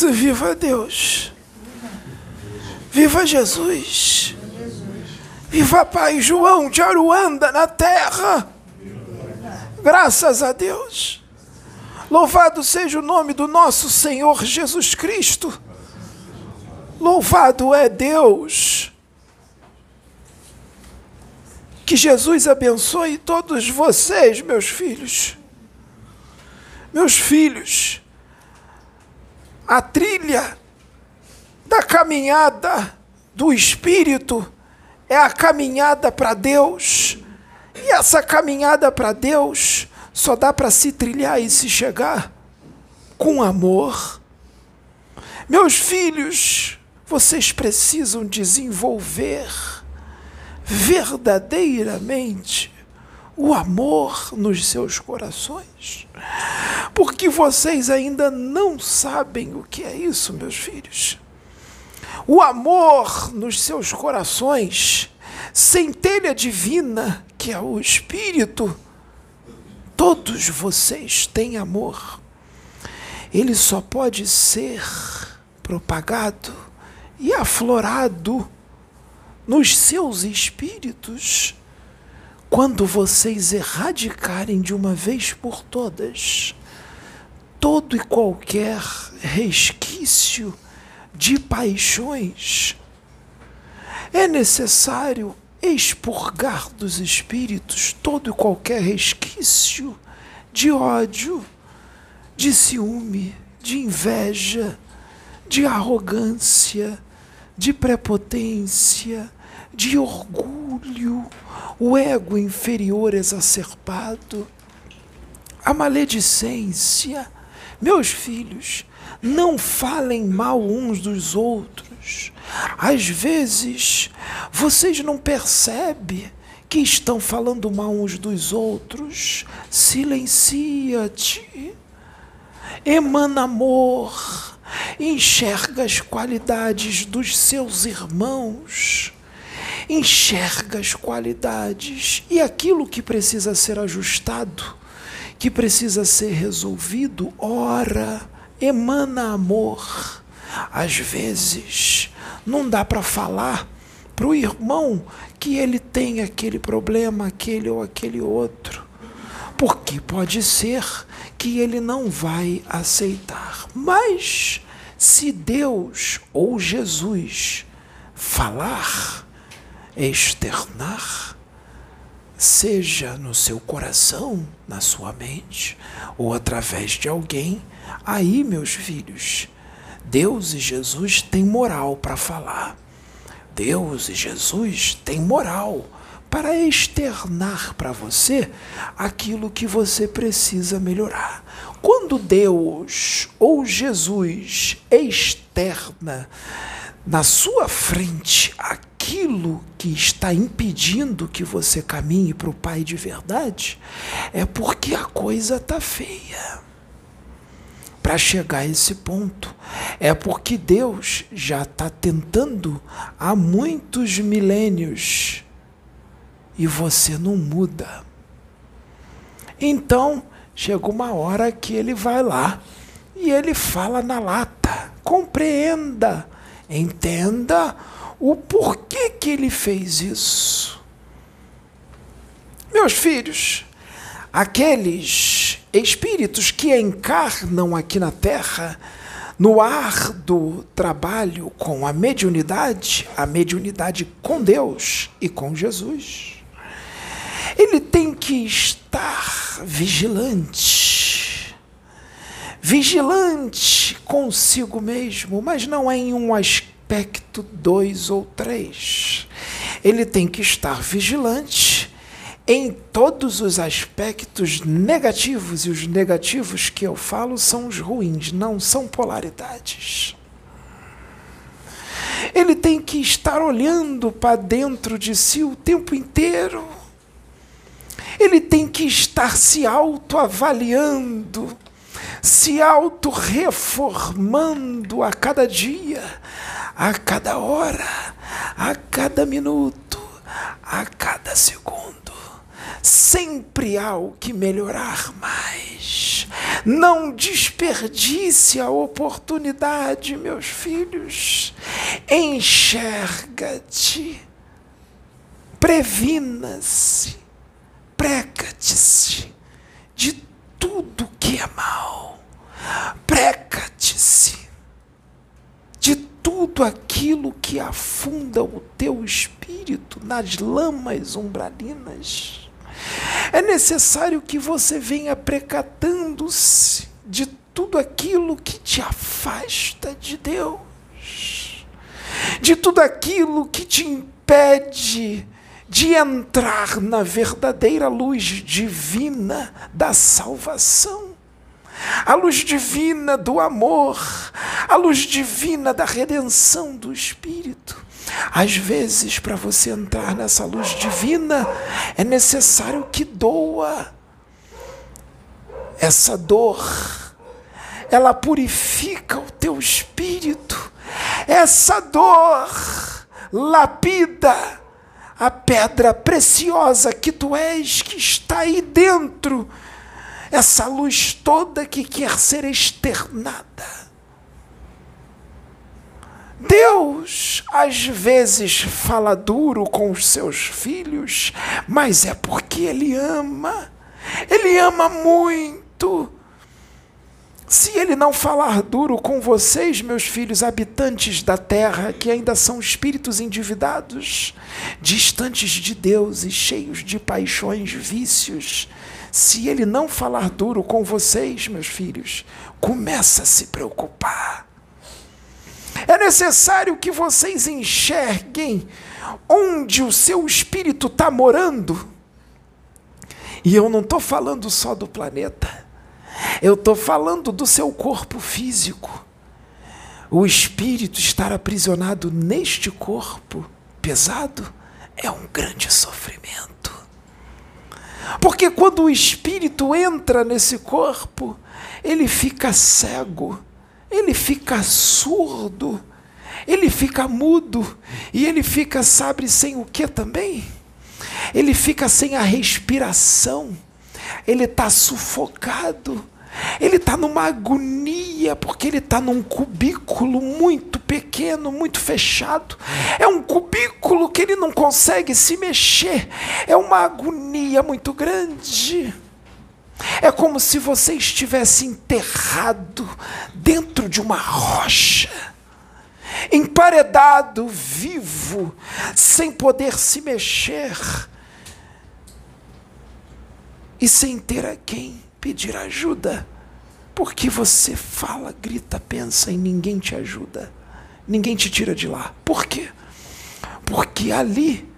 Deus, viva Deus. Viva Jesus. Viva Pai João de Aruanda na terra. Graças a Deus. Louvado seja o nome do nosso Senhor Jesus Cristo. Louvado é Deus. Que Jesus abençoe todos vocês, meus filhos. Meus filhos, a trilha da caminhada do Espírito é a caminhada para Deus. E essa caminhada para Deus só dá para se trilhar e se chegar com amor. Meus filhos, vocês precisam desenvolver verdadeiramente o amor nos seus corações. Porque vocês ainda não sabem o que é isso, meus filhos. O amor nos seus corações, centelha divina, que é o Espírito, todos vocês têm amor. Ele só pode ser propagado e aflorado nos seus espíritos quando vocês erradicarem de uma vez por todas todo e qualquer resquício de paixões, é necessário expurgar dos espíritos todo e qualquer resquício de ódio, de ciúme, de inveja, de arrogância, de prepotência, de orgulho, o ego inferior exacerbado, a maledicência. Meus filhos, não falem mal uns dos outros. Às vezes, vocês não percebem que estão falando mal uns dos outros. Silencia-te. Emana amor. Enxerga as qualidades dos seus irmãos enxerga as qualidades e aquilo que precisa ser ajustado, que precisa ser resolvido, ora, emana amor. Às vezes, não dá para falar para o irmão que ele tem aquele problema, aquele ou aquele outro, porque pode ser que ele não vai aceitar. Mas, se Deus ou Jesus falar, externar, seja no seu coração, na sua mente, ou através de alguém, aí, meus filhos, Deus e Jesus têm moral para falar. Deus e Jesus têm moral para externar para você aquilo que você precisa melhorar. Quando Deus ou Jesus externa na sua frente aquilo que está impedindo que você caminhe para o Pai de verdade, é porque a coisa está feia. Para chegar a esse ponto, é porque Deus já está tentando há muitos milênios e você não muda. Então, chega uma hora que ele vai lá e ele fala na lata: compreenda Entenda o porquê que ele fez isso. Meus filhos, aqueles espíritos que encarnam aqui na Terra, no ar do trabalho com a mediunidade, a mediunidade com Deus e com Jesus, ele tem que estar vigilante. Vigilante consigo mesmo, mas não é em um aspecto dois ou três. Ele tem que estar vigilante em todos os aspectos negativos, e os negativos que eu falo são os ruins, não são polaridades. Ele tem que estar olhando para dentro de si o tempo inteiro. Ele tem que estar se autoavaliando se auto-reformando a cada dia, a cada hora, a cada minuto, a cada segundo. Sempre há o que melhorar mais. Não desperdice a oportunidade, meus filhos. Enxerga-te. Previna-se. Preca-te-se de tudo que é mal. Preca-te-se de tudo aquilo que afunda o teu espírito nas lamas umbralinas. É necessário que você venha precatando-se de tudo aquilo que te afasta de Deus, de tudo aquilo que te impede de entrar na verdadeira luz divina da salvação, a luz divina do amor, a luz divina da redenção do Espírito. Às vezes, para você entrar nessa luz divina, é necessário que doa. Essa dor, ela purifica o teu espírito. Essa dor lapida a pedra preciosa que tu és, que está aí dentro. Essa luz toda que quer ser externada. Deus às vezes fala duro com os seus filhos, mas é porque Ele ama. Ele ama muito. Se Ele não falar duro com vocês, meus filhos, habitantes da terra, que ainda são espíritos endividados, distantes de Deus e cheios de paixões, vícios, se Ele não falar duro com vocês, meus filhos, começa a se preocupar é necessário que vocês enxerguem onde o seu espírito está morando. E eu não estou falando só do planeta, eu estou falando do seu corpo físico. O espírito estar aprisionado neste corpo pesado é um grande sofrimento. Porque quando o espírito entra nesse corpo, ele fica cego ele fica surdo, ele fica mudo e ele fica, sabe, sem o que também? Ele fica sem a respiração, ele está sufocado, ele está numa agonia, porque ele está num cubículo muito pequeno, muito fechado. É um cubículo que ele não consegue se mexer, é uma agonia muito grande. É como se você estivesse enterrado dentro de uma rocha, emparedado, vivo, sem poder se mexer e sem ter a quem pedir ajuda. Porque você fala, grita, pensa e ninguém te ajuda, ninguém te tira de lá. Por quê? Porque ali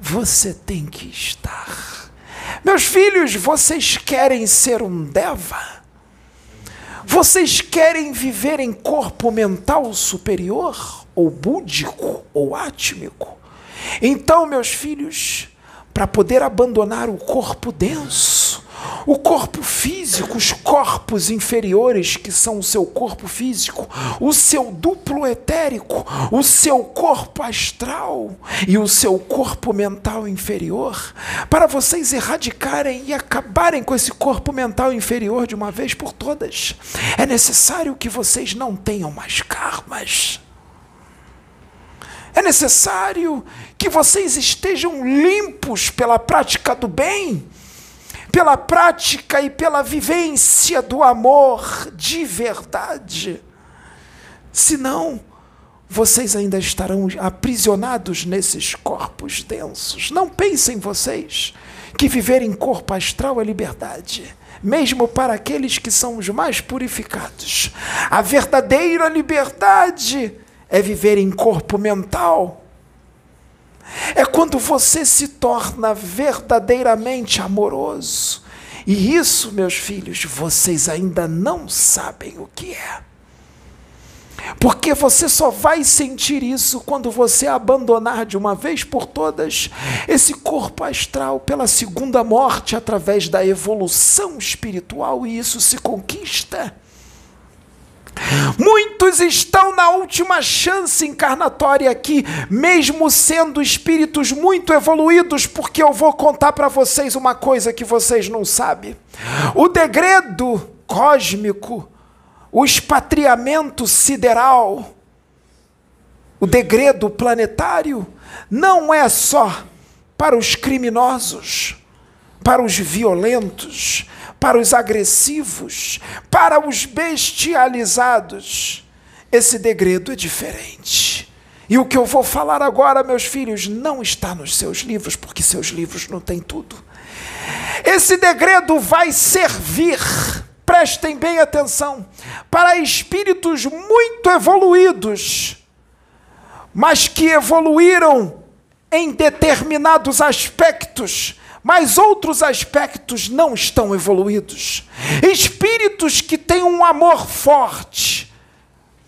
você tem que estar. Meus filhos, vocês querem ser um Deva? Vocês querem viver em corpo mental superior, ou búdico, ou átmico? Então, meus filhos, para poder abandonar o corpo denso, o corpo físico, os corpos inferiores, que são o seu corpo físico, o seu duplo etérico, o seu corpo astral e o seu corpo mental inferior, para vocês erradicarem e acabarem com esse corpo mental inferior de uma vez por todas, é necessário que vocês não tenham mais karmas. É necessário que vocês estejam limpos pela prática do bem pela prática e pela vivência do amor de verdade. Senão, vocês ainda estarão aprisionados nesses corpos densos. Não pensem vocês que viver em corpo astral é liberdade, mesmo para aqueles que são os mais purificados. A verdadeira liberdade é viver em corpo mental é quando você se torna verdadeiramente amoroso. E isso, meus filhos, vocês ainda não sabem o que é. Porque você só vai sentir isso quando você abandonar de uma vez por todas esse corpo astral pela segunda morte através da evolução espiritual, e isso se conquista. Muitos estão na última chance encarnatória aqui, mesmo sendo espíritos muito evoluídos, porque eu vou contar para vocês uma coisa que vocês não sabem. O degredo cósmico, o expatriamento sideral, o degredo planetário, não é só para os criminosos, para os violentos, para os agressivos, para os bestializados. Esse degredo é diferente. E o que eu vou falar agora, meus filhos, não está nos seus livros, porque seus livros não têm tudo. Esse degredo vai servir, prestem bem atenção, para espíritos muito evoluídos, mas que evoluíram em determinados aspectos, mas outros aspectos não estão evoluídos. Espíritos que têm um amor forte,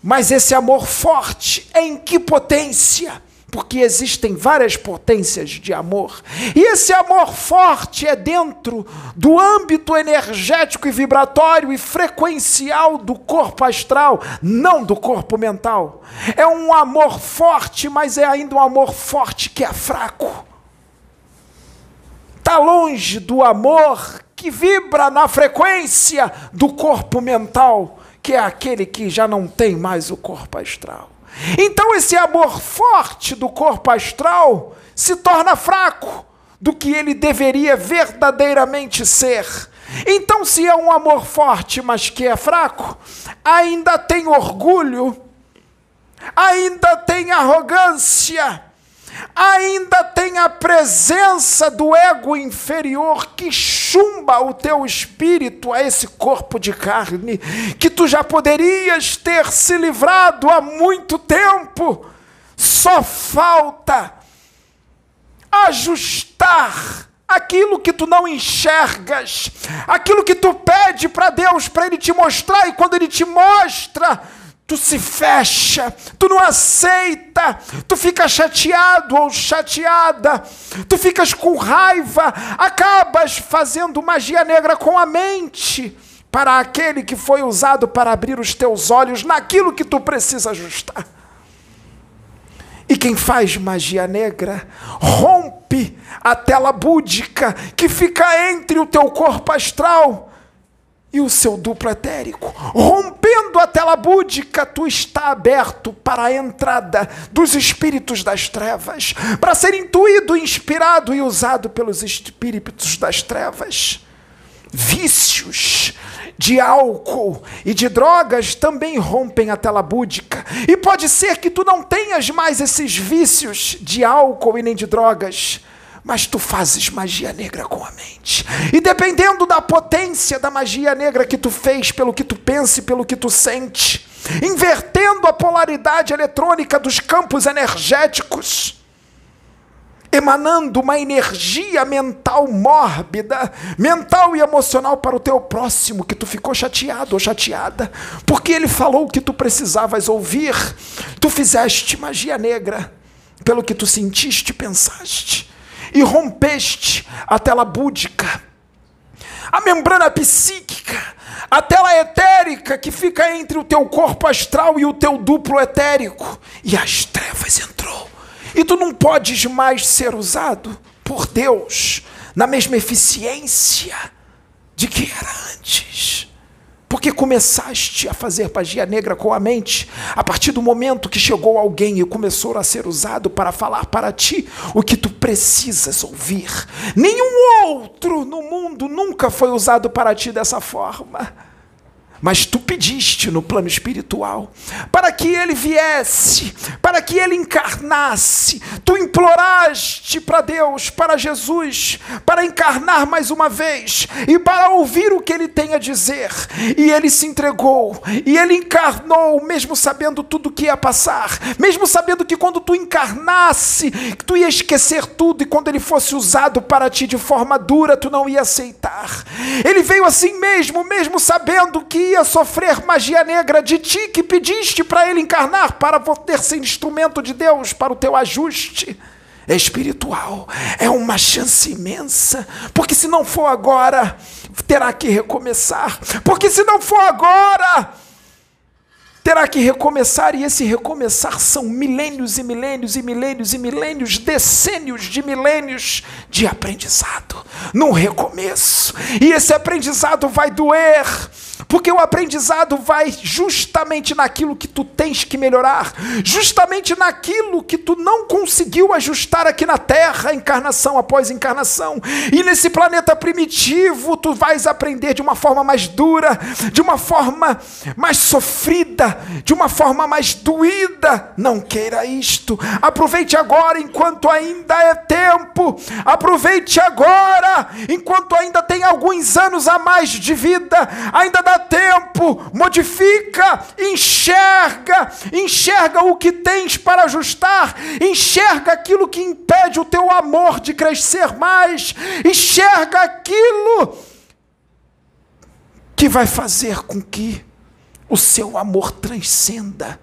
mas esse amor forte é em que potência? Porque existem várias potências de amor. E esse amor forte é dentro do âmbito energético e vibratório e frequencial do corpo astral, não do corpo mental. É um amor forte, mas é ainda um amor forte que é fraco. Está longe do amor que vibra na frequência do corpo mental que é aquele que já não tem mais o corpo astral. Então, esse amor forte do corpo astral se torna fraco do que ele deveria verdadeiramente ser. Então, se é um amor forte, mas que é fraco, ainda tem orgulho, ainda tem arrogância, ainda tem a presença do ego inferior que chumba o teu espírito a esse corpo de carne, que tu já poderias ter se livrado há muito tempo. Só falta ajustar aquilo que tu não enxergas, aquilo que tu pede para Deus para Ele te mostrar, e quando Ele te mostra, tu se fecha, tu não aceita, tu fica chateado ou chateada, tu ficas com raiva, acabas fazendo magia negra com a mente para aquele que foi usado para abrir os teus olhos naquilo que tu precisa ajustar. E quem faz magia negra rompe a tela búdica que fica entre o teu corpo astral e o seu duplo etérico. Rompendo a tela búdica, tu está aberto para a entrada dos espíritos das trevas, para ser intuído, inspirado e usado pelos espíritos das trevas. Vícios de álcool e de drogas também rompem a tela búdica. E pode ser que tu não tenhas mais esses vícios de álcool e nem de drogas mas tu fazes magia negra com a mente. E dependendo da potência da magia negra que tu fez, pelo que tu pensa e pelo que tu sente, invertendo a polaridade eletrônica dos campos energéticos, emanando uma energia mental mórbida, mental e emocional para o teu próximo, que tu ficou chateado ou chateada, porque ele falou o que tu precisavas ouvir, tu fizeste magia negra, pelo que tu sentiste e pensaste e rompeste a tela búdica, a membrana psíquica, a tela etérica que fica entre o teu corpo astral e o teu duplo etérico, e as trevas entrou. E tu não podes mais ser usado por Deus na mesma eficiência de que era antes. Porque começaste a fazer magia negra com a mente a partir do momento que chegou alguém e começou a ser usado para falar para ti o que tu precisas ouvir. Nenhum outro no mundo nunca foi usado para ti dessa forma. Mas tu pediste no plano espiritual para que ele viesse, para que ele encarnasse. Tu imploraste para Deus, para Jesus, para encarnar mais uma vez e para ouvir o que ele tem a dizer. E ele se entregou, e ele encarnou, mesmo sabendo tudo o que ia passar, mesmo sabendo que quando tu encarnasse, tu ia esquecer tudo e quando ele fosse usado para ti de forma dura, tu não ia aceitar. Ele veio assim mesmo, mesmo sabendo que ia sofrer magia negra de ti que pediste para ele encarnar para poder ser instrumento de Deus para o teu ajuste espiritual. É uma chance imensa, porque se não for agora, terá que recomeçar. Porque se não for agora, terá que recomeçar, e esse recomeçar são milênios e milênios e milênios e milênios, decênios de milênios de aprendizado, num recomeço. E esse aprendizado vai doer, Porque o aprendizado vai justamente naquilo que tu tens que melhorar, justamente naquilo que tu não conseguiu ajustar aqui na Terra, encarnação após encarnação. E nesse planeta primitivo, tu vais aprender de uma forma mais dura, de uma forma mais sofrida, de uma forma mais doída. Não queira isto. Aproveite agora enquanto ainda é tempo. Aproveite agora enquanto ainda tem alguns anos a mais de vida. Ainda dá tempo, modifica, enxerga, enxerga o que tens para ajustar, enxerga aquilo que impede o teu amor de crescer mais, enxerga aquilo que vai fazer com que o seu amor transcenda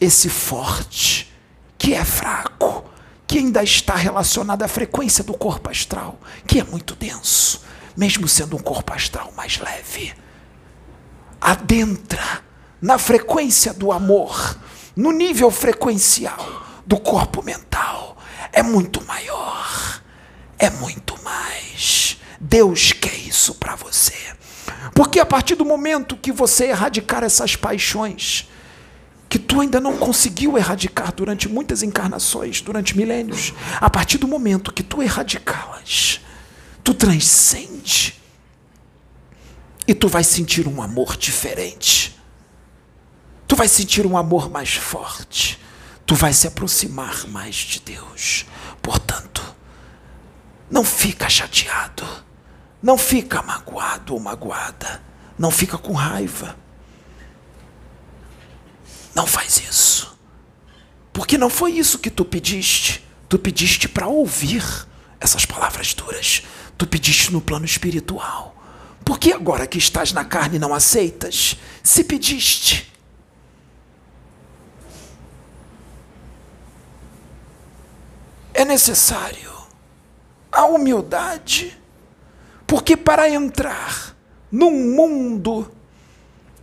esse forte que é fraco, que ainda está relacionado à frequência do corpo astral, que é muito denso, mesmo sendo um corpo astral mais leve adentra na frequência do amor, no nível frequencial do corpo mental, é muito maior, é muito mais. Deus quer isso para você. Porque a partir do momento que você erradicar essas paixões, que tu ainda não conseguiu erradicar durante muitas encarnações, durante milênios, a partir do momento que tu erradicá-las, tu transcende e tu vai sentir um amor diferente. Tu vai sentir um amor mais forte. Tu vai se aproximar mais de Deus. Portanto, não fica chateado. Não fica magoado ou magoada. Não fica com raiva. Não faz isso. Porque não foi isso que tu pediste. Tu pediste para ouvir essas palavras duras. Tu pediste no plano espiritual. Por que agora que estás na carne não aceitas? Se pediste. É necessário a humildade, porque para entrar num mundo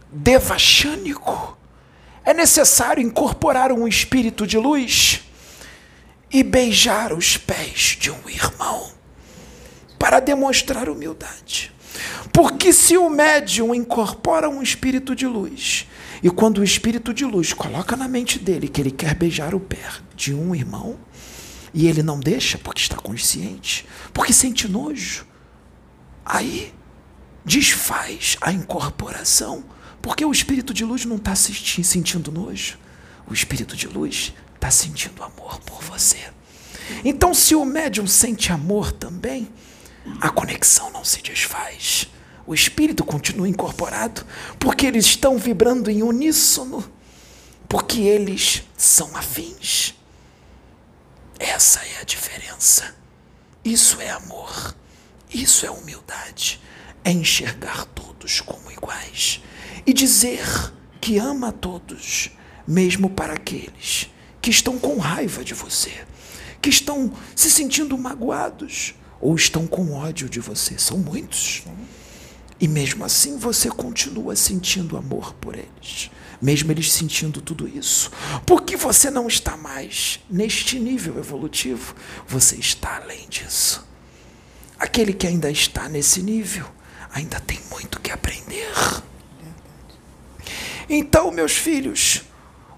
devachânico, é necessário incorporar um espírito de luz e beijar os pés de um irmão para demonstrar humildade. Porque se o médium incorpora um espírito de luz, e quando o espírito de luz coloca na mente dele que ele quer beijar o pé de um irmão, e ele não deixa porque está consciente, porque sente nojo, aí desfaz a incorporação, porque o espírito de luz não está sentindo nojo, o espírito de luz está sentindo amor por você. Então, se o médium sente amor também, a conexão não se desfaz. O espírito continua incorporado porque eles estão vibrando em uníssono, porque eles são afins. Essa é a diferença. Isso é amor. Isso é humildade. É enxergar todos como iguais e dizer que ama a todos, mesmo para aqueles que estão com raiva de você, que estão se sentindo magoados ou estão com ódio de você. São muitos. E mesmo assim você continua sentindo amor por eles, mesmo eles sentindo tudo isso. Porque você não está mais neste nível evolutivo, você está além disso. Aquele que ainda está nesse nível ainda tem muito que aprender. Então, meus filhos,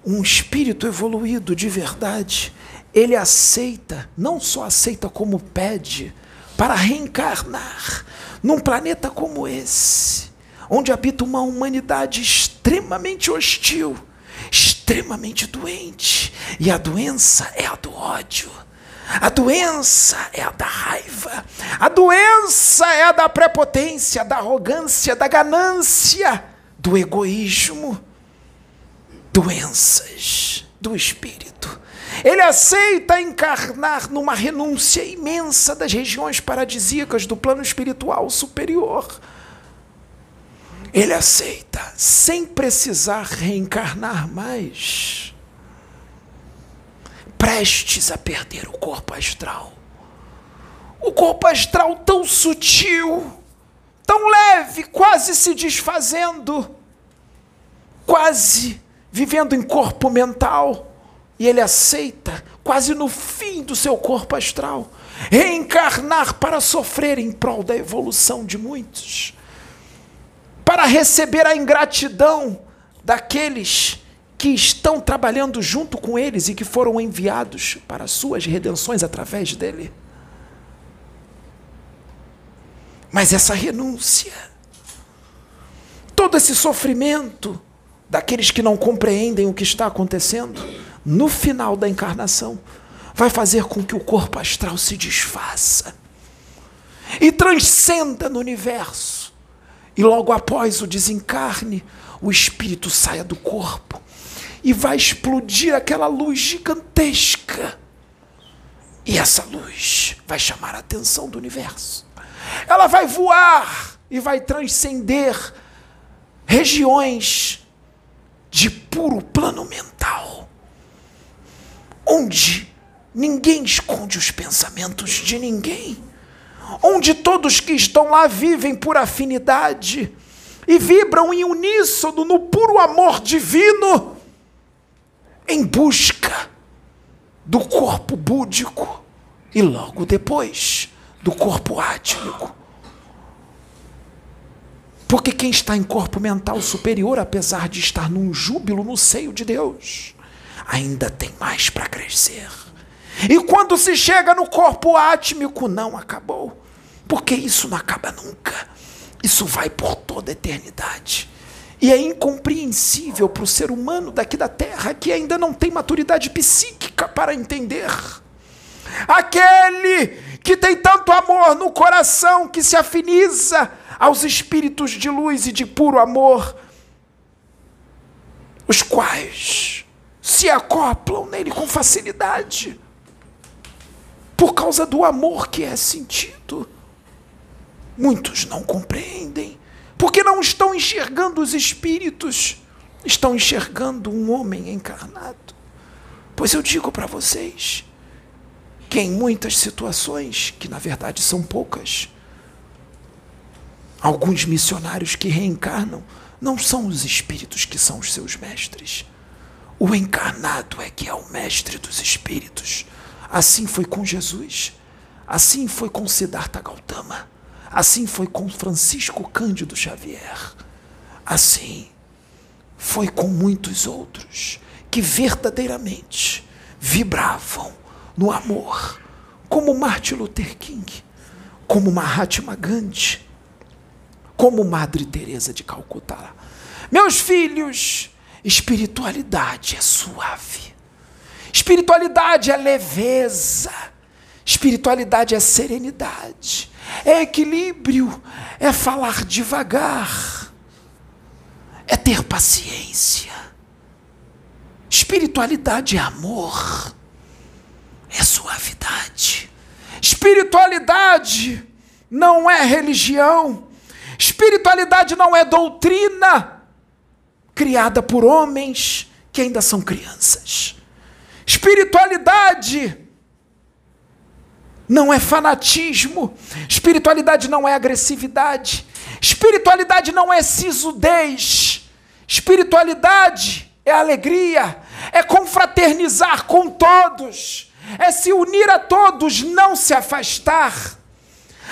um espírito evoluído de verdade, ele aceita, não só aceita como pede, para reencarnar num planeta como esse, onde habita uma humanidade extremamente hostil, extremamente doente, e a doença é a do ódio. A doença é a da raiva. A doença é a da prepotência, da arrogância, da ganância, do egoísmo. Doenças do espírito ele aceita encarnar numa renúncia imensa das regiões paradisíacas do plano espiritual superior. Ele aceita sem precisar reencarnar mais, prestes a perder o corpo astral. O corpo astral tão sutil, tão leve, quase se desfazendo, quase vivendo em corpo mental e ele aceita, quase no fim do seu corpo astral, reencarnar para sofrer em prol da evolução de muitos, para receber a ingratidão daqueles que estão trabalhando junto com eles e que foram enviados para suas redenções através dele. Mas essa renúncia, todo esse sofrimento daqueles que não compreendem o que está acontecendo, no final da encarnação, vai fazer com que o corpo astral se desfaça e transcenda no universo. E logo após o desencarne, o espírito saia do corpo e vai explodir aquela luz gigantesca. E essa luz vai chamar a atenção do universo. Ela vai voar e vai transcender regiões de puro plano mental, onde ninguém esconde os pensamentos de ninguém, onde todos que estão lá vivem por afinidade e vibram em uníssono no puro amor divino, em busca do corpo búdico e logo depois do corpo átmico. Porque quem está em corpo mental superior, apesar de estar num júbilo no seio de Deus, ainda tem mais para crescer. E quando se chega no corpo átmico, não acabou. Porque isso não acaba nunca. Isso vai por toda a eternidade. E é incompreensível para o ser humano daqui da Terra que ainda não tem maturidade psíquica para entender. Aquele que tem tanto amor no coração, que se afiniza aos espíritos de luz e de puro amor, os quais se acoplam nele com facilidade, por causa do amor que é sentido. Muitos não compreendem, porque não estão enxergando os espíritos, estão enxergando um homem encarnado. Pois eu digo para vocês, que em muitas situações, que na verdade são poucas, alguns missionários que reencarnam não são os espíritos que são os seus mestres. O encarnado é que é o mestre dos espíritos. Assim foi com Jesus. Assim foi com Siddhartha Gautama. Assim foi com Francisco Cândido Xavier. Assim foi com muitos outros que verdadeiramente vibravam no amor, como Martin Luther King, como Mahatma Gandhi, como Madre Teresa de Calcutá. Meus filhos, espiritualidade é suave. Espiritualidade é leveza. Espiritualidade é serenidade. É equilíbrio, é falar devagar. É ter paciência. Espiritualidade é amor é suavidade. Espiritualidade não é religião. Espiritualidade não é doutrina criada por homens que ainda são crianças. Espiritualidade não é fanatismo. Espiritualidade não é agressividade. Espiritualidade não é sisudez. Espiritualidade é alegria, é confraternizar com todos é se unir a todos, não se afastar.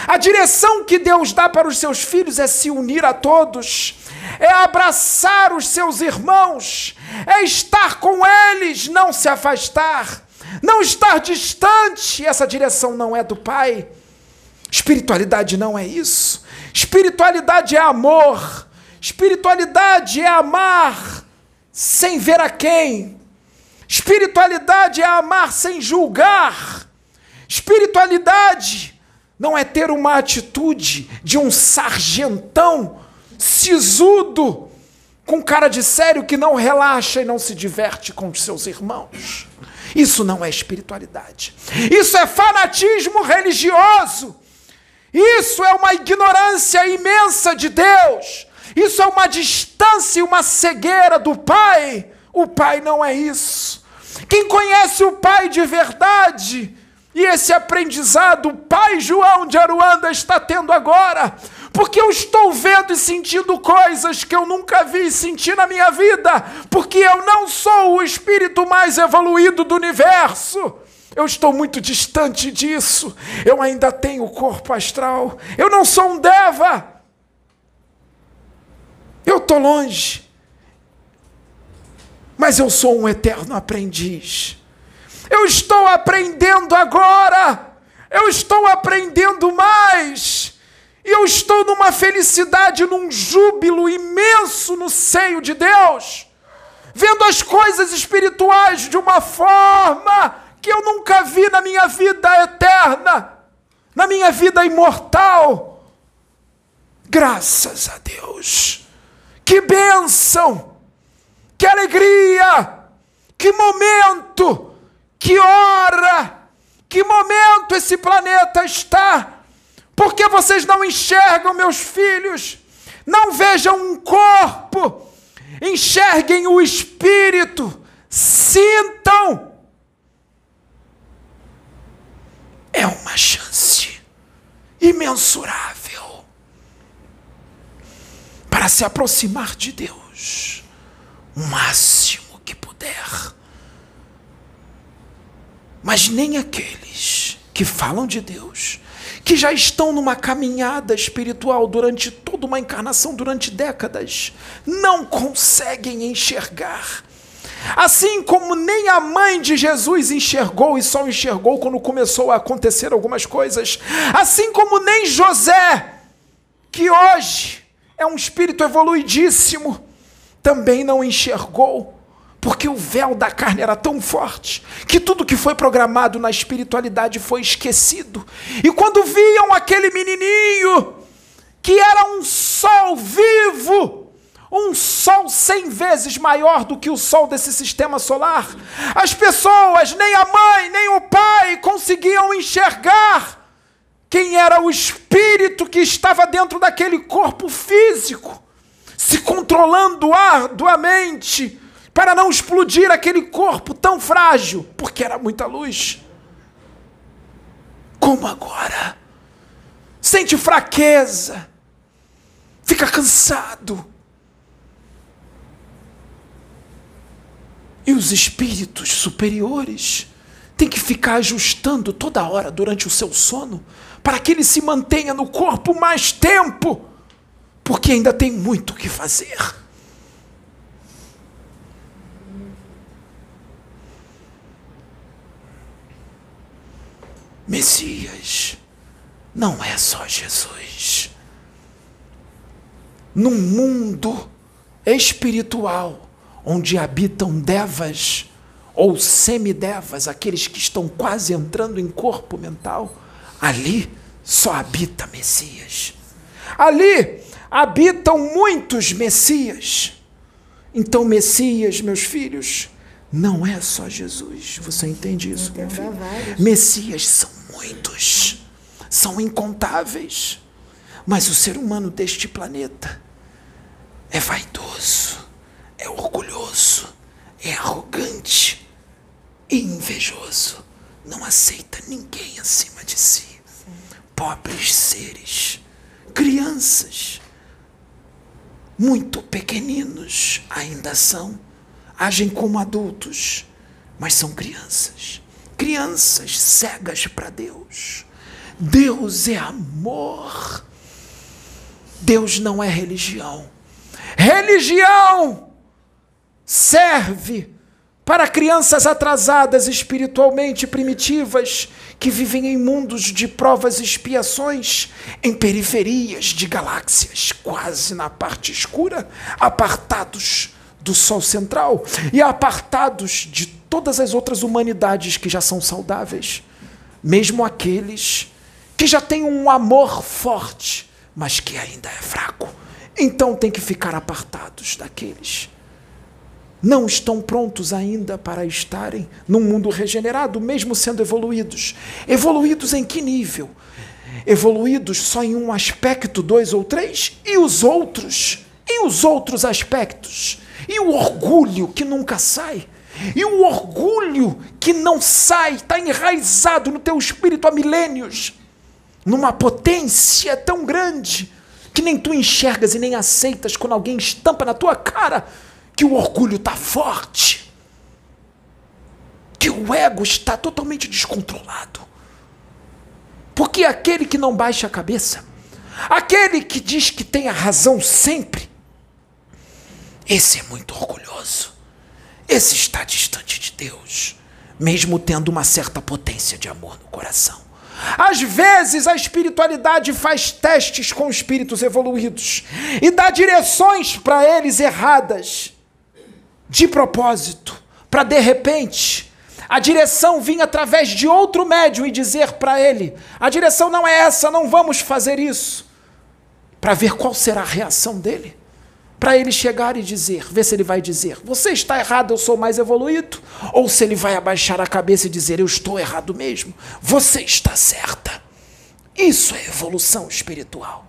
A direção que Deus dá para os seus filhos é se unir a todos, é abraçar os seus irmãos, é estar com eles, não se afastar, não estar distante. Essa direção não é do Pai. Espiritualidade não é isso. Espiritualidade é amor. Espiritualidade é amar sem ver a quem, Espiritualidade é amar sem julgar. Espiritualidade não é ter uma atitude de um sargentão sisudo, com cara de sério que não relaxa e não se diverte com os seus irmãos. Isso não é espiritualidade. Isso é fanatismo religioso. Isso é uma ignorância imensa de Deus. Isso é uma distância e uma cegueira do Pai. O Pai não é isso. Quem conhece o Pai de verdade, e esse aprendizado o Pai João de Aruanda está tendo agora, porque eu estou vendo e sentindo coisas que eu nunca vi e senti na minha vida, porque eu não sou o espírito mais evoluído do universo. Eu estou muito distante disso. Eu ainda tenho o corpo astral. Eu não sou um deva. estou longe, mas eu sou um eterno aprendiz. Eu estou aprendendo agora, eu estou aprendendo mais. E eu estou numa felicidade, num júbilo imenso no seio de Deus, vendo as coisas espirituais de uma forma que eu nunca vi na minha vida eterna, na minha vida imortal. Graças a Deus. Que bênção! Que alegria! Que momento! Que hora! Que momento esse planeta está! Porque vocês não enxergam, meus filhos? Não vejam um corpo, enxerguem o espírito, sintam. É uma chance imensurável para se aproximar de Deus o máximo que puder. Mas nem aqueles que falam de Deus que já estão numa caminhada espiritual durante toda uma encarnação, durante décadas, não conseguem enxergar. Assim como nem a mãe de Jesus enxergou e só enxergou quando começou a acontecer algumas coisas, assim como nem José, que hoje é um espírito evoluidíssimo, também não enxergou porque o véu da carne era tão forte que tudo que foi programado na espiritualidade foi esquecido. E quando viam aquele menininho, que era um sol vivo, um sol cem vezes maior do que o sol desse sistema solar, as pessoas, nem a mãe, nem o pai, conseguiam enxergar quem era o espírito que estava dentro daquele corpo físico, se controlando arduamente para não explodir aquele corpo tão frágil, porque era muita luz. Como agora? Sente fraqueza, fica cansado. E os espíritos superiores têm que ficar ajustando toda hora durante o seu sono para que ele se mantenha no corpo mais tempo, porque ainda tem muito o que fazer. Messias não é só Jesus. Num mundo espiritual onde habitam devas ou semidevas, aqueles que estão quase entrando em corpo mental, ali só habita Messias. Ali habitam muitos Messias. Então, Messias, meus filhos, não é só Jesus. Você entende isso, minha filha? Messias são muitos, são incontáveis. Mas o ser humano deste planeta é vaidoso, é orgulhoso, é arrogante e invejoso. Não aceita ninguém acima de si. Pobres seres, crianças, muito pequeninos ainda são agem como adultos, mas são crianças. Crianças cegas para Deus. Deus é amor. Deus não é religião. Religião serve para crianças atrasadas espiritualmente primitivas que vivem em mundos de provas e expiações, em periferias de galáxias, quase na parte escura, apartados do Sol central e apartados de todas as outras humanidades que já são saudáveis, mesmo aqueles que já têm um amor forte, mas que ainda é fraco. Então tem que ficar apartados daqueles. Não estão prontos ainda para estarem num mundo regenerado, mesmo sendo evoluídos. Evoluídos em que nível? Evoluídos só em um aspecto, dois ou três? E os outros? E os outros aspectos? E o orgulho que nunca sai. E o orgulho que não sai, está enraizado no teu espírito há milênios, numa potência tão grande que nem tu enxergas e nem aceitas quando alguém estampa na tua cara que o orgulho está forte, que o ego está totalmente descontrolado. Porque aquele que não baixa a cabeça, aquele que diz que tem a razão sempre, Esse é muito orgulhoso. Esse está distante de Deus, mesmo tendo uma certa potência de amor no coração. Às vezes a espiritualidade faz testes com espíritos evoluídos e dá direções para eles erradas, de propósito, para de repente a direção vir através de outro médium e dizer para ele: a direção não é essa, não vamos fazer isso, para ver qual será a reação dele para ele chegar e dizer, ver se ele vai dizer, você está errado, eu sou mais evoluído, ou se ele vai abaixar a cabeça e dizer, eu estou errado mesmo, você está certa. Isso é evolução espiritual.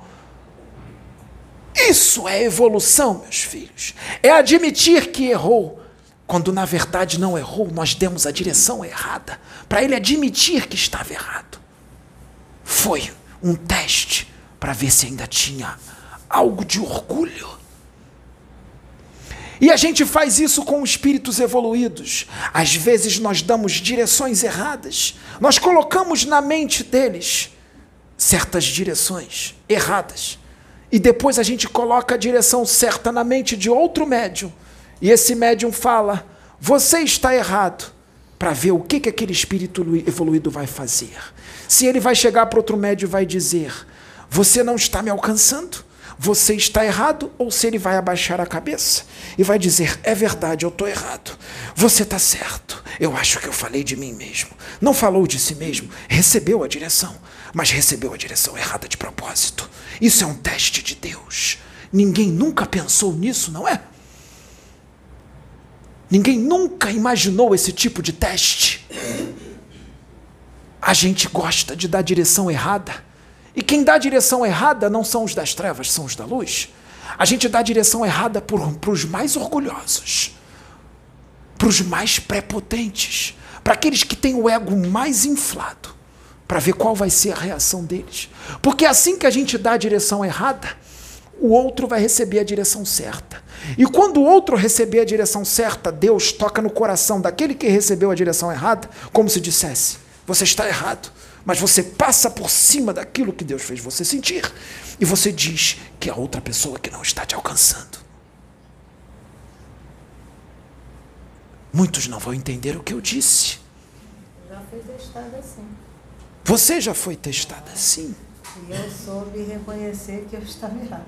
Isso é evolução, meus filhos. É admitir que errou, quando na verdade não errou, nós demos a direção errada, para ele admitir que estava errado. Foi um teste para ver se ainda tinha algo de orgulho e a gente faz isso com espíritos evoluídos. Às vezes nós damos direções erradas. Nós colocamos na mente deles certas direções erradas. E depois a gente coloca a direção certa na mente de outro médium. E esse médium fala: Você está errado. Para ver o que, que aquele espírito evoluído vai fazer. Se ele vai chegar para outro médium e vai dizer: Você não está me alcançando você está errado, ou se ele vai abaixar a cabeça e vai dizer: é verdade, eu estou errado. Você está certo. Eu acho que eu falei de mim mesmo. Não falou de si mesmo, recebeu a direção, mas recebeu a direção errada de propósito. Isso é um teste de Deus. Ninguém nunca pensou nisso, não é? Ninguém nunca imaginou esse tipo de teste. A gente gosta de dar direção errada e quem dá a direção errada não são os das trevas, são os da luz. A gente dá a direção errada para os mais orgulhosos, para os mais prepotentes, para aqueles que têm o ego mais inflado, para ver qual vai ser a reação deles. Porque assim que a gente dá a direção errada, o outro vai receber a direção certa. E quando o outro receber a direção certa, Deus toca no coração daquele que recebeu a direção errada, como se dissesse: Você está errado mas você passa por cima daquilo que Deus fez você sentir e você diz que é outra pessoa que não está te alcançando. Muitos não vão entender o que eu disse. Já fui testada assim. Você já foi testada assim. E eu soube reconhecer que eu estava errada.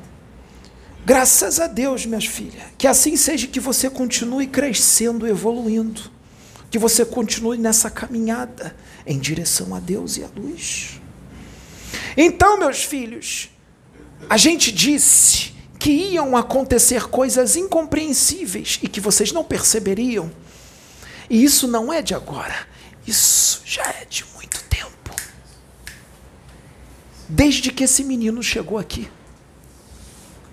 Graças a Deus, minhas filhas. Que assim seja que você continue crescendo, evoluindo. Que você continue nessa caminhada em direção a Deus e à luz. Então, meus filhos, a gente disse que iam acontecer coisas incompreensíveis e que vocês não perceberiam. E isso não é de agora, isso já é de muito tempo. Desde que esse menino chegou aqui,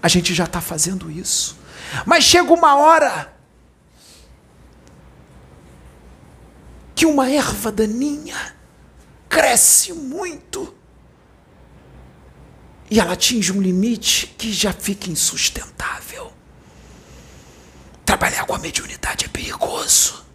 a gente já está fazendo isso. Mas chega uma hora que uma erva daninha cresce muito e ela atinge um limite que já fica insustentável. Trabalhar com a mediunidade é perigoso.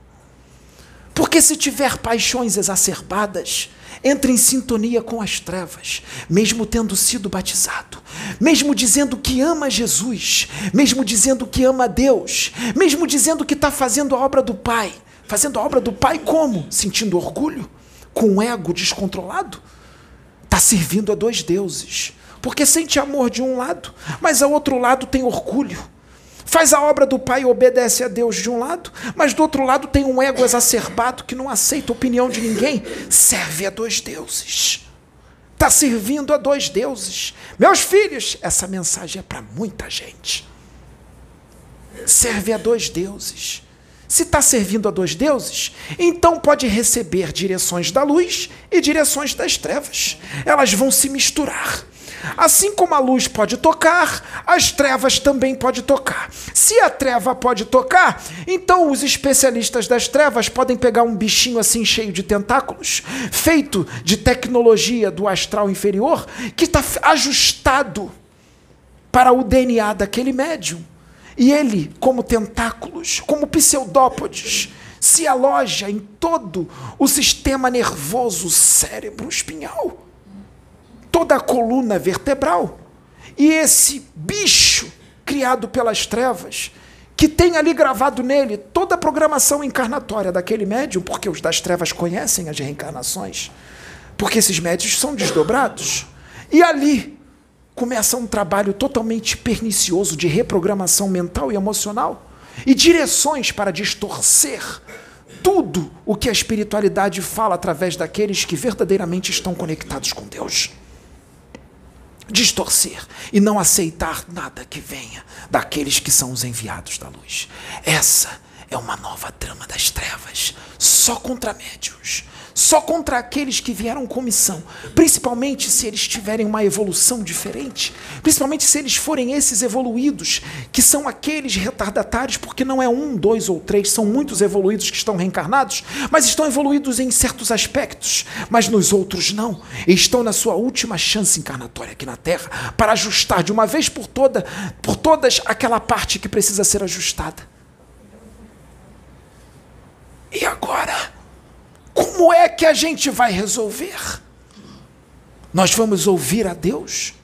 Porque se tiver paixões exacerbadas, entra em sintonia com as trevas, mesmo tendo sido batizado, mesmo dizendo que ama Jesus, mesmo dizendo que ama Deus, mesmo dizendo que está fazendo a obra do Pai Fazendo a obra do Pai como? Sentindo orgulho? Com um ego descontrolado? Está servindo a dois deuses. Porque sente amor de um lado, mas ao outro lado tem orgulho. Faz a obra do Pai e obedece a Deus de um lado, mas do outro lado tem um ego exacerbado que não aceita a opinião de ninguém. Serve a dois deuses. Está servindo a dois deuses. Meus filhos, essa mensagem é para muita gente. Serve a dois deuses. Se está servindo a dois deuses, então pode receber direções da luz e direções das trevas. Elas vão se misturar. Assim como a luz pode tocar, as trevas também podem tocar. Se a treva pode tocar, então os especialistas das trevas podem pegar um bichinho assim cheio de tentáculos, feito de tecnologia do astral inferior, que está ajustado para o DNA daquele médium. E ele, como tentáculos, como pseudópodes, se aloja em todo o sistema nervoso, cérebro espinhal, toda a coluna vertebral. E esse bicho criado pelas trevas, que tem ali gravado nele toda a programação encarnatória daquele médium, porque os das trevas conhecem as reencarnações, porque esses médios são desdobrados. E ali começa um trabalho totalmente pernicioso de reprogramação mental e emocional e direções para distorcer tudo o que a espiritualidade fala através daqueles que verdadeiramente estão conectados com Deus. Distorcer e não aceitar nada que venha daqueles que são os enviados da luz. Essa é uma nova trama das trevas, só contra médios, só contra aqueles que vieram com missão, principalmente se eles tiverem uma evolução diferente, principalmente se eles forem esses evoluídos, que são aqueles retardatários, porque não é um, dois ou três, são muitos evoluídos que estão reencarnados, mas estão evoluídos em certos aspectos, mas nos outros não, e estão na sua última chance encarnatória aqui na Terra para ajustar de uma vez por toda, por todas aquela parte que precisa ser ajustada. E agora? Como é que a gente vai resolver? Nós vamos ouvir a Deus?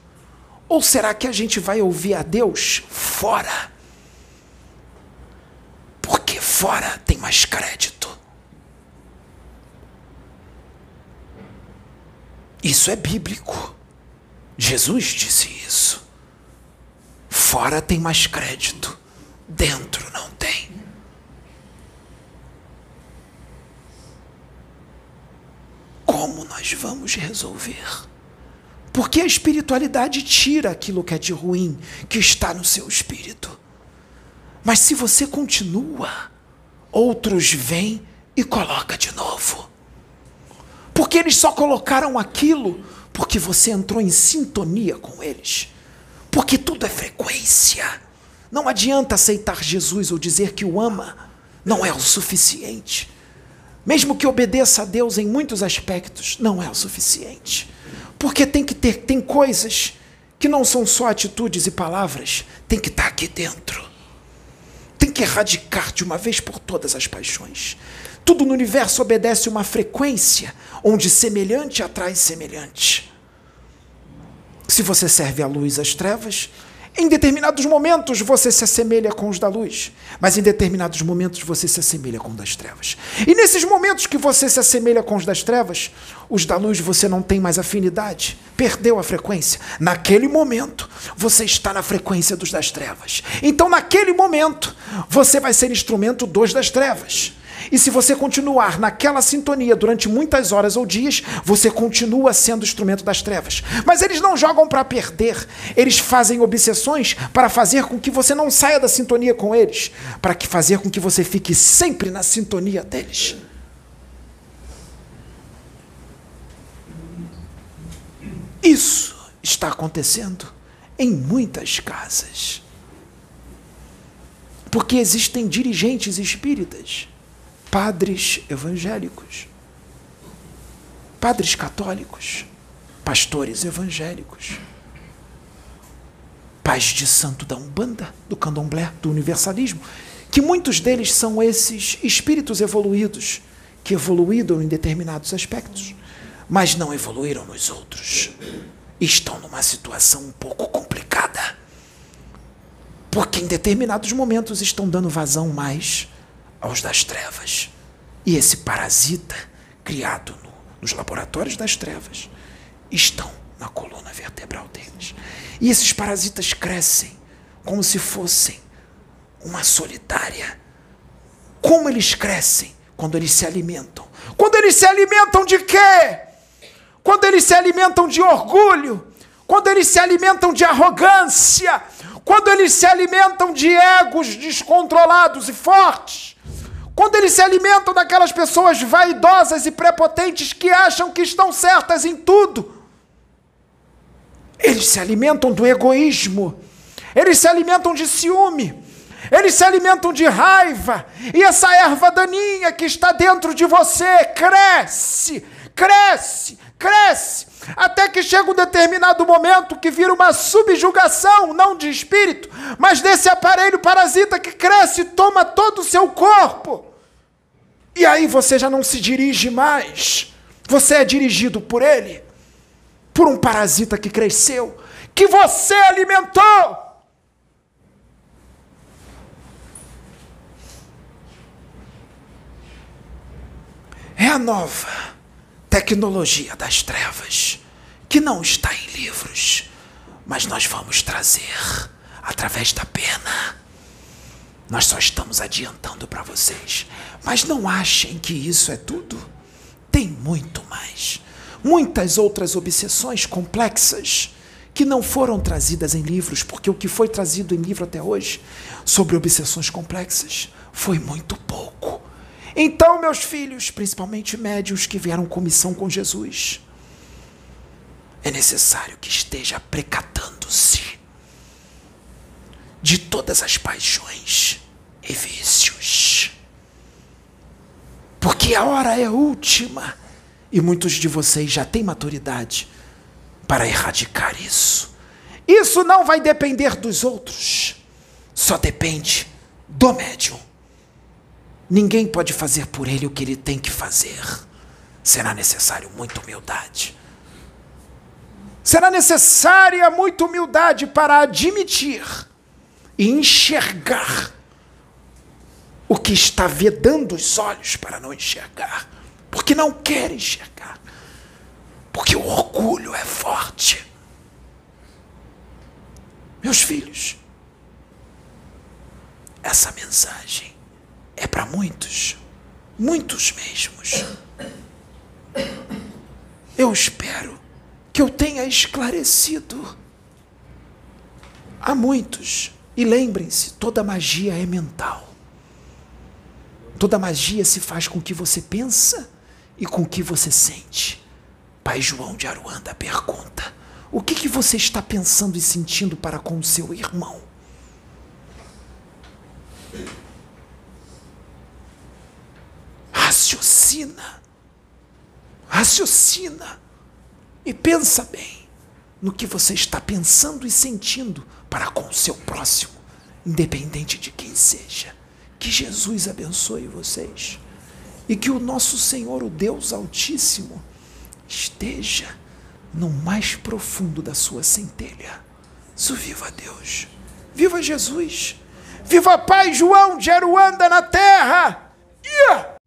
Ou será que a gente vai ouvir a Deus fora? Porque fora tem mais crédito. Isso é bíblico. Jesus disse isso. Fora tem mais crédito, dentro não tem. Como nós vamos resolver? Porque a espiritualidade tira aquilo que é de ruim, que está no seu espírito. Mas se você continua, outros vêm e coloca de novo. Porque eles só colocaram aquilo porque você entrou em sintonia com eles. Porque tudo é frequência. Não adianta aceitar Jesus ou dizer que o ama, não é o suficiente. Mesmo que obedeça a Deus em muitos aspectos, não é o suficiente. Porque tem que ter, tem coisas que não são só atitudes e palavras, tem que estar aqui dentro. Tem que erradicar de uma vez por todas as paixões. Tudo no universo obedece uma frequência onde semelhante atrai semelhante. Se você serve a luz às trevas, em determinados momentos você se assemelha com os da luz, mas em determinados momentos você se assemelha com os das trevas. E nesses momentos que você se assemelha com os das trevas, os da luz você não tem mais afinidade, perdeu a frequência. Naquele momento, você está na frequência dos das trevas. Então, naquele momento, você vai ser instrumento dos das trevas. E se você continuar naquela sintonia durante muitas horas ou dias, você continua sendo instrumento das trevas. Mas eles não jogam para perder, eles fazem obsessões para fazer com que você não saia da sintonia com eles, para que fazer com que você fique sempre na sintonia deles. Isso está acontecendo em muitas casas. Porque existem dirigentes espíritas padres evangélicos, padres católicos, pastores evangélicos, pais de santo da Umbanda, do candomblé, do universalismo, que muitos deles são esses espíritos evoluídos, que evoluíram em determinados aspectos, mas não evoluíram nos outros. Estão numa situação um pouco complicada. Porque em determinados momentos estão dando vazão mais aos das trevas. E esse parasita, criado no, nos laboratórios das trevas, estão na coluna vertebral deles. E esses parasitas crescem como se fossem uma solitária. Como eles crescem quando eles se alimentam? Quando eles se alimentam de quê? Quando eles se alimentam de orgulho, quando eles se alimentam de arrogância, quando eles se alimentam de egos descontrolados e fortes, quando eles se alimentam daquelas pessoas vaidosas e prepotentes que acham que estão certas em tudo. Eles se alimentam do egoísmo, eles se alimentam de ciúme, eles se alimentam de raiva, e essa erva daninha que está dentro de você cresce, cresce, cresce, até que chega um determinado momento que vira uma subjugação, não de espírito, mas desse aparelho parasita que cresce e toma todo o seu corpo. E aí você já não se dirige mais. Você é dirigido por ele, por um parasita que cresceu, que você alimentou. É a nova tecnologia das trevas, que não está em livros, mas nós vamos trazer através da pena. Nós só estamos adiantando para vocês. Mas não achem que isso é tudo. Tem muito mais. Muitas outras obsessões complexas que não foram trazidas em livros, porque o que foi trazido em livro até hoje sobre obsessões complexas foi muito pouco. Então, meus filhos, principalmente médios que vieram com missão com Jesus, é necessário que esteja precatando-se de todas as paixões e vícios. Porque a hora é última e muitos de vocês já têm maturidade para erradicar isso. Isso não vai depender dos outros, só depende do médium. Ninguém pode fazer por ele o que ele tem que fazer. Será necessário muita humildade. Será necessária muita humildade para admitir e enxergar o que está vedando os olhos para não enxergar, porque não quer enxergar, porque o orgulho é forte. Meus filhos, essa mensagem é para muitos, muitos mesmos. Eu espero que eu tenha esclarecido a muitos. E lembrem-se, toda magia é mental. Toda magia se faz com o que você pensa e com o que você sente. Pai João de Aruanda pergunta: o que, que você está pensando e sentindo para com o seu irmão? raciocina, raciocina e pensa bem no que você está pensando e sentindo para com o seu próximo, independente de quem seja. Que Jesus abençoe vocês e que o nosso Senhor, o Deus Altíssimo, esteja no mais profundo da sua centelha. Isso viva Deus, viva Jesus, viva Pai João de Aruanda na terra. Yeah!